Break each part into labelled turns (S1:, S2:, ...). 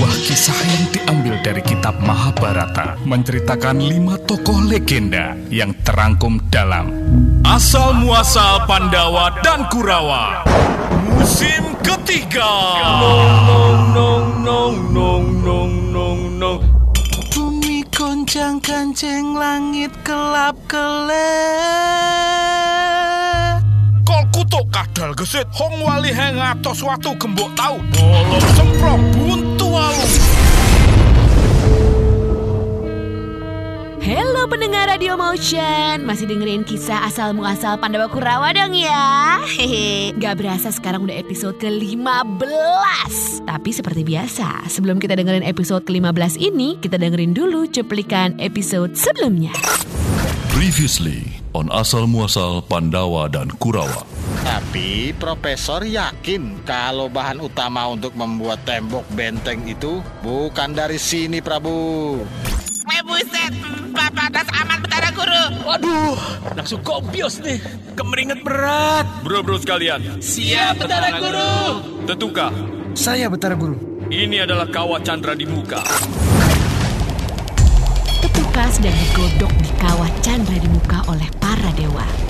S1: sebuah kisah yang diambil dari kitab Mahabharata menceritakan lima tokoh legenda yang terangkum dalam. Asal Muasal Pandawa dan Kurawa. Musim ketiga.
S2: Nong nong nong nong nong nong nong
S3: Bumi goncang kancing langit kelap kelep
S1: Kol kutuk kadal gesit Hong wali heng atos watu gembok tau. Bolong semprong buntu walu
S4: Halo pendengar Radio Motion. Masih dengerin kisah asal muasal Pandawa Kurawa dong ya. Hehe. Gak berasa sekarang udah episode ke-15 Tapi seperti biasa Sebelum kita dengerin episode ke-15 ini Kita dengerin dulu cuplikan episode sebelumnya.
S5: Previously on asal muasal Pandawa dan Kurawa.
S6: Tapi Profesor yakin kalau bahan utama untuk membuat tembok benteng itu bukan dari sini, Prabu.
S7: Buset, Bapak das aman betara guru.
S2: Waduh, langsung kopios nih. Kemeringet berat.
S1: Bro-bro sekalian
S2: Siap, betara guru.
S1: Tetuka
S3: Saya Betara Guru
S1: Ini adalah kawah Chandra di muka
S4: Tetuka sedang digodok di kawah Chandra di muka oleh para dewa.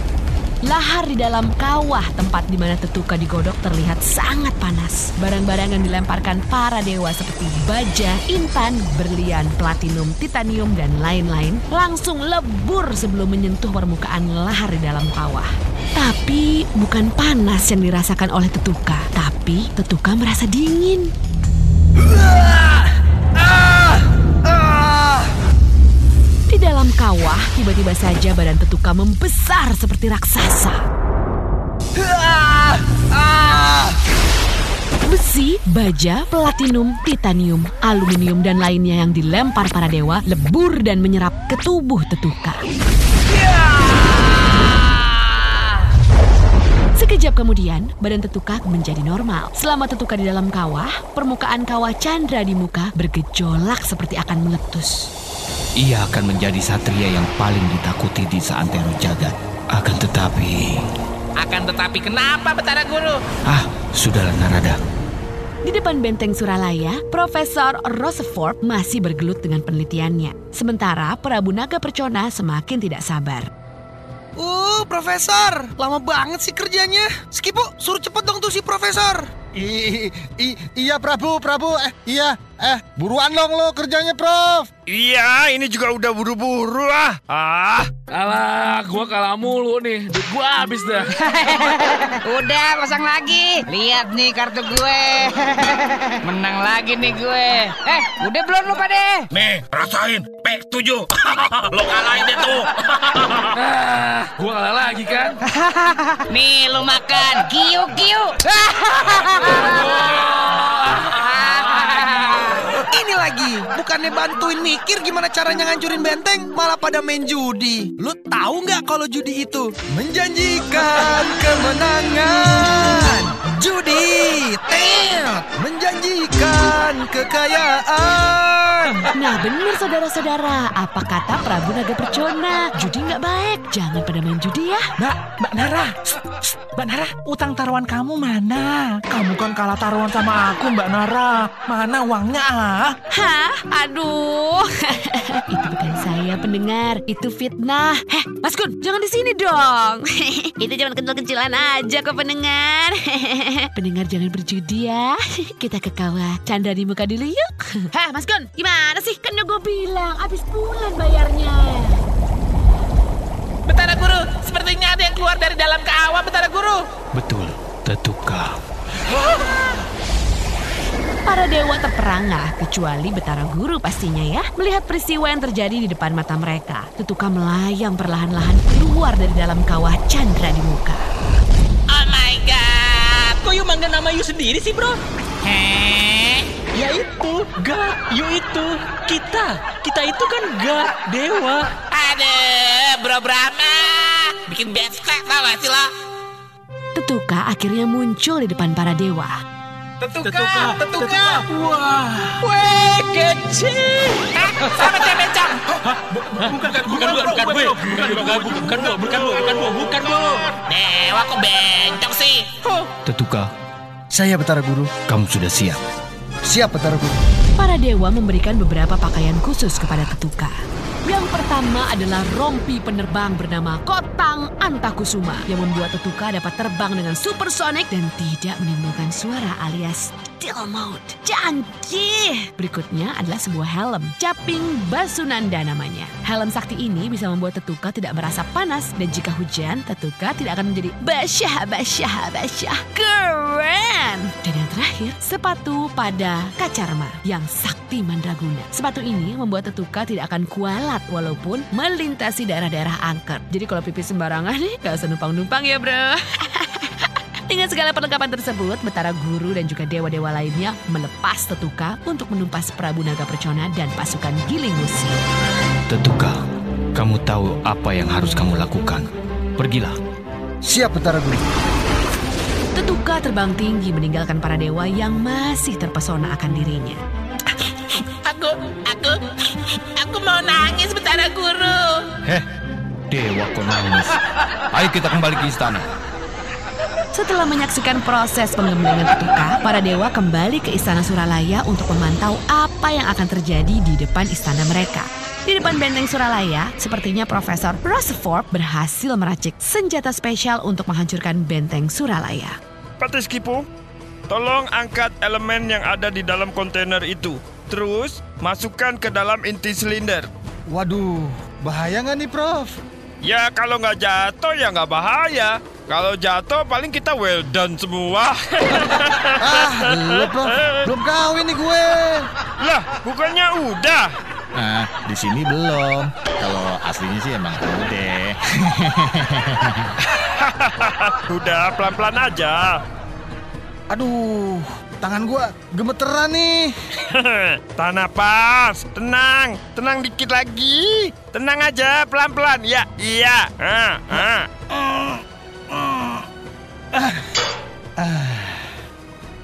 S4: Lahar di dalam kawah tempat di mana Tetuka digodok terlihat sangat panas. Barang-barang yang dilemparkan para dewa seperti baja, intan, berlian, platinum, titanium, dan lain-lain langsung lebur sebelum menyentuh permukaan lahar di dalam kawah. Tapi bukan panas yang dirasakan oleh Tetuka, tapi Tetuka merasa dingin. Dalam kawah, tiba-tiba saja badan Tetuka membesar seperti raksasa. Besi, baja, platinum, titanium, aluminium, dan lainnya yang dilempar para dewa lebur dan menyerap ke tubuh Tetuka. Sekejap kemudian, badan Tetuka menjadi normal. Selama Tetuka di dalam kawah, permukaan kawah Chandra di muka bergejolak seperti akan meletus.
S8: Ia akan menjadi satria yang paling ditakuti di seantero jagat. Akan tetapi...
S7: Akan tetapi kenapa betara guru?
S8: Ah, sudahlah Narada.
S4: Di depan benteng Suralaya, Profesor Rosefort masih bergelut dengan penelitiannya. Sementara Prabu Naga Percona semakin tidak sabar.
S3: Uh, Profesor Lama banget sih kerjanya Skipo, suruh cepet dong tuh si Profesor
S6: I, i- iya, Prabu, Prabu. Eh, iya. Eh, buruan dong lo kerjanya, Prof.
S1: Iya ini juga udah buru-buru ah Ah
S2: Alah, gua kalah mulu nih. Duit gua habis dah.
S7: Udah pasang lagi. Lihat nih kartu gue. Menang lagi nih gue. Eh, udah belum lu pada?
S1: Nih rasain P7 Lo kalahin deh tuh
S2: Ah, gua kalah lagi kan.
S7: Nih lu makan. Kiu kiu.
S3: Ini lagi Bukannya bantuin mikir gimana caranya ngancurin benteng Malah pada main judi Lu tahu nggak kalau judi itu Menjanjikan kemenangan Judi Tet Menjanjikan kekayaan
S4: Nah benar saudara-saudara, apa kata Prabu Naga Percona? Judi nggak baik, jangan pada main judi ya.
S9: Mbak, Mbak Nara, Mbak Nara, utang taruhan kamu mana? Kamu kan kalah taruhan sama aku, Mbak Nara. Mana uangnya ah?
S4: Hah? Aduh. itu bukan saya pendengar, itu fitnah. Heh, Mas Gun, jangan di sini dong. itu cuma kecil-kecilan aja kok pendengar. pendengar jangan berjudi ya. Kita ke kawah Chandra di muka dulu yuk. Heh, Mas Gun, gimana sih? Kan udah gue bilang, habis bulan bayarnya.
S7: Betara guru, sepertinya ada yang keluar dari dalam kawah betara guru.
S8: Betul, Tetuka.
S4: Para dewa terperangah, kecuali Betara Guru pastinya ya. Melihat peristiwa yang terjadi di depan mata mereka, Tetuka melayang perlahan-lahan keluar dari dalam kawah Chandra di muka.
S2: Kok you manggil nama you sendiri sih, bro?
S7: Heh.
S2: Ya itu, ga, you itu, kita. Kita itu kan ga, dewa.
S7: Aduh, bro Brahma. Bikin becek tau gak sih lo?
S4: Tetuka akhirnya muncul di depan para dewa.
S2: Tetuka, tetuka. Wah, weh, kecil.
S7: Sama cewek
S2: bukan, bukan, bukan, bukan, bukan, bukan, bukan, bukan, bukan, bukan, bukan, bukan, bukan.
S7: Dewa kok bencong sih?
S8: Tetuka,
S3: Saya Betara Guru
S8: kamu sudah siap.
S3: Siap Betara Guru
S4: Para dewa memberikan beberapa pakaian khusus kepada Tetuka. Yang pertama adalah rompi penerbang bernama Kotang Antakusuma yang membuat Tetuka dapat terbang dengan supersonik dan tidak menimbulkan suara alias mode. Canggih! Berikutnya adalah sebuah helm, Caping Basunanda namanya. Helm sakti ini bisa membuat Tetuka tidak merasa panas dan jika hujan, Tetuka tidak akan menjadi basyah, basyah, basyah. Keren! Dan yang terakhir, sepatu pada Kacarma yang sakti mandraguna. Sepatu ini membuat Tetuka tidak akan kualat walaupun melintasi daerah-daerah angker. Jadi kalau pipis sembarangan nih, gak usah numpang-numpang ya bro. Dengan segala perlengkapan tersebut, Betara Guru dan juga dewa-dewa lainnya melepas Tetuka untuk menumpas Prabu Naga Percona dan pasukan Giling Musi.
S8: Tetuka, kamu tahu apa yang harus kamu lakukan. Pergilah.
S3: Siap, Betara Guru.
S4: Tetuka terbang tinggi meninggalkan para dewa yang masih terpesona akan dirinya.
S9: Aku, aku, aku mau nangis Betara Guru.
S8: Heh, dewa kok nangis. Ayo kita kembali ke istana.
S4: Setelah menyaksikan proses penggembelengan Tetuka, para dewa kembali ke Istana Suralaya untuk memantau apa yang akan terjadi di depan istana mereka. Di depan benteng Suralaya, sepertinya Profesor Rosefort berhasil meracik senjata spesial untuk menghancurkan benteng Suralaya.
S10: Patiskipu, tolong angkat elemen yang ada di dalam kontainer itu. Terus, masukkan ke dalam inti silinder.
S6: Waduh, bahaya nggak nih, Prof?
S10: Ya, kalau nggak jatuh ya nggak bahaya. Kalau jatuh paling kita well done semua.
S6: Ah, belum. Belum kawin nih gue.
S10: lah, bukannya udah?
S6: Nah, di sini belum. Kalau aslinya sih emang udah.
S10: udah, pelan-pelan aja.
S6: Aduh, tangan gua gemeteran nih.
S10: Tahan napas, tenang, tenang dikit lagi. Tenang aja, pelan-pelan. Ya, iya. Ah, ah.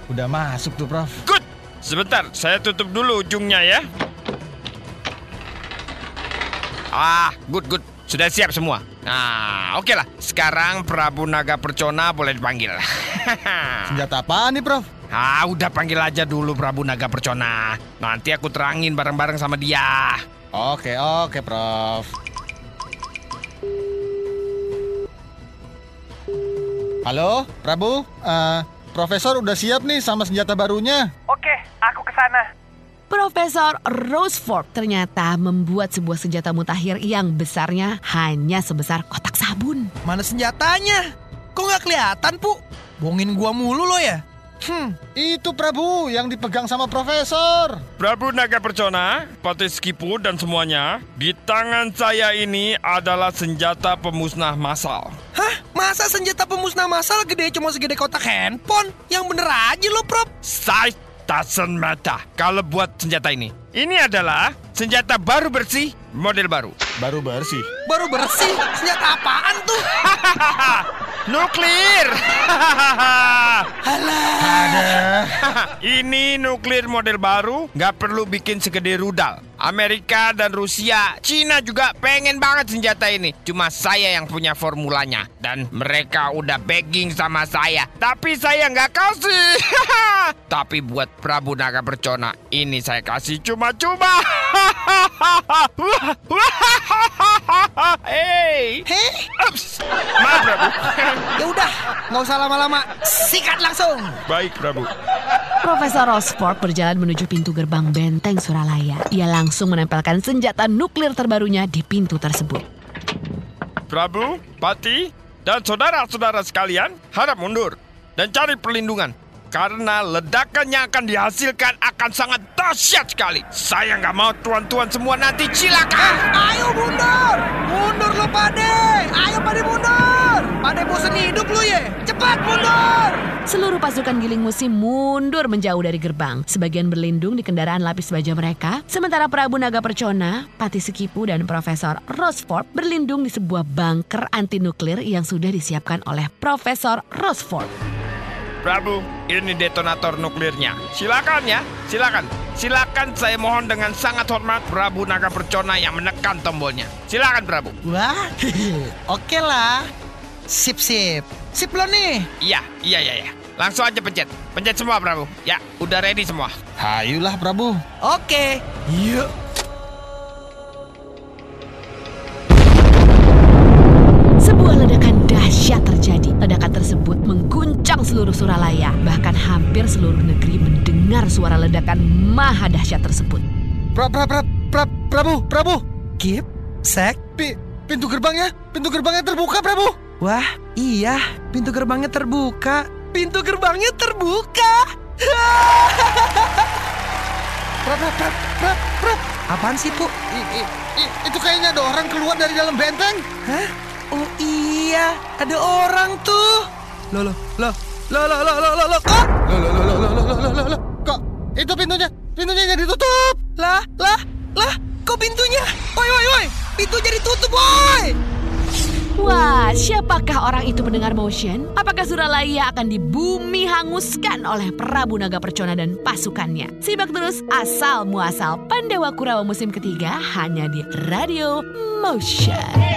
S6: Udah masuk tuh, Prof.
S10: Good. Sebentar, saya tutup dulu ujungnya ya. Ah, good, good. Sudah siap semua. Nah, oke lah. Sekarang Prabu Naga Percona boleh dipanggil.
S6: Senjata apa nih, Prof?
S10: ah, udah panggil aja dulu Prabu Naga Percona. Nanti aku terangin bareng-bareng sama dia.
S6: Oke, oke, Prof. Halo, Prabu. Eh, Profesor udah siap nih sama senjata barunya.
S9: Oke, aku ke sana.
S4: Profesor Rosefort ternyata membuat sebuah senjata mutakhir yang besarnya hanya sebesar kotak sabun.
S3: Mana senjatanya? Kok nggak kelihatan, Pu? Bohongin gua mulu lo ya? Hmm,
S6: Itu Prabu yang dipegang sama Profesor.
S10: Prabu Naga Percona, Patiskipu dan semuanya, di tangan saya ini adalah senjata pemusnah massal.
S3: hah? Masa senjata pemusnah massal gede cuma segede kotak handphone? Yang bener aja lo, Prop.
S10: Size doesn't matter kalau buat senjata ini. Ini adalah senjata baru bersih, model baru.
S6: Baru bersih.
S3: Baru bersih. Senjata apaan tuh?
S10: Nuklir!
S3: Alah.
S10: Ini nuklir model baru, nggak perlu bikin segede rudal. Amerika dan Rusia, Cina juga pengen banget senjata ini. Cuma saya yang punya formulanya. Dan mereka udah begging sama saya. Tapi saya nggak kasih. Tapi buat Prabu Naga Percona, ini saya kasih cuma-cuma. Hey!
S3: Heh,
S10: Ups! Maaf, Prabu.
S3: ya udah, nggak usah lama-lama. Sikat langsung.
S10: Baik, Prabu.
S4: Profesor Rosefort berjalan menuju pintu gerbang benteng Suralaya. Ia langsung menempelkan senjata nuklir terbarunya di pintu tersebut.
S10: Prabu, Pati, dan saudara-saudara sekalian harap mundur dan cari perlindungan. Karena ledakan yang akan dihasilkan akan sangat dahsyat sekali. Saya nggak mau tuan-tuan semua nanti silakan.
S3: Ayo mundur. Mundur lo, Pade. Ayo, Pade mundur. Pade bosen hidup lu ya. Cepat mundur.
S4: Seluruh pasukan giling musim mundur menjauh dari gerbang. Sebagian berlindung di kendaraan lapis baja mereka. Sementara Prabu Naga Percona, Pati Sekipu, dan Profesor Rosefort berlindung di sebuah bunker anti nuklir yang sudah disiapkan oleh Profesor Rosefort.
S10: Prabu, ini detonator nuklirnya. Silakan ya, silakan. Silakan saya mohon dengan sangat hormat Prabu Naga Percona yang menekan tombolnya. Silakan Prabu.
S3: Wah, oke lah. Sip, sip. Sip lo nih.
S10: Iya, iya, iya, iya. Langsung aja pencet. Pencet semua, Prabu. Ya, udah ready semua.
S6: Hayulah Prabu.
S3: Oke. Yuk.
S4: Sebuah ledakan dahsyat terjadi. Ledakan tersebut mengguncang seluruh Suralaya. Bahkan hampir seluruh negeri mendengar suara ledakan maha dahsyat tersebut.
S6: Pra, pra, pra, pra, Prabu, Prabu.
S3: Kip, Sek.
S6: Pi, pintu gerbangnya, pintu gerbangnya terbuka, Prabu.
S3: Wah, iya. Pintu gerbangnya terbuka. Pintu gerbangnya terbuka.
S6: Pra, pra, pra, pra, pra.
S3: Apaan sih, Pu?
S6: I, i, i, itu kayaknya ada orang keluar dari dalam benteng.
S3: Hah? Oh iya, ada orang tuh. Loh, loh, loh. Loh, loh, loh, loh, loh, loh. Kok?
S6: Loh, loh, loh, loh, loh, loh, loh, loh, loh. Kok itu pintunya, pintunya jadi ditutup.
S3: Lah, lah, lah. Kok pintunya? Woi, woi, woi. Pintunya ditutup, woi.
S4: Wah, siapakah orang itu mendengar motion? Apakah Suralaya akan dibumi hanguskan oleh Prabu Naga Percona dan pasukannya? Simak terus asal muasal Pandawa Kurawa musim ketiga hanya di Radio Motion.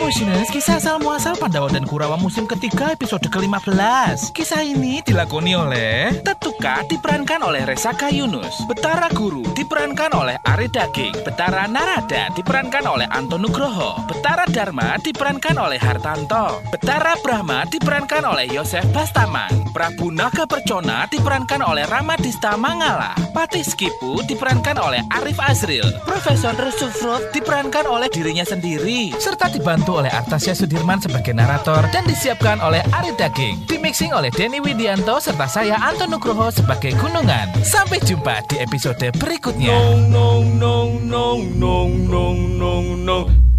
S9: Motioners, kisah asal muasal Pandawa dan Kurawa musim ketiga episode ke-15. Kisah ini dilakoni oleh Tetuka diperankan oleh Resaka Yunus, Betara Guru diperankan oleh Ari Daging, Betara Narada diperankan oleh Anton Nugroho, Betara Dharma diperankan oleh Hartanto, Betara Brahma diperankan oleh Yosef Bastaman, Prabu Naga Percona diperankan oleh Ramadista Mangala, Patih Skipu diperankan oleh Arif Azril, Profesor Rusufrut diperankan oleh dirinya sendiri, serta dibantu oleh Artasya Sudirman sebagai narator dan disiapkan oleh Ari Daging. Dimixing oleh Denny Widianto serta saya Anton Nugroho sebagai Gunungan. Sampai jumpa di episode berikutnya.
S10: Nong, nong, nong, nong, nong, nong, nong, nong.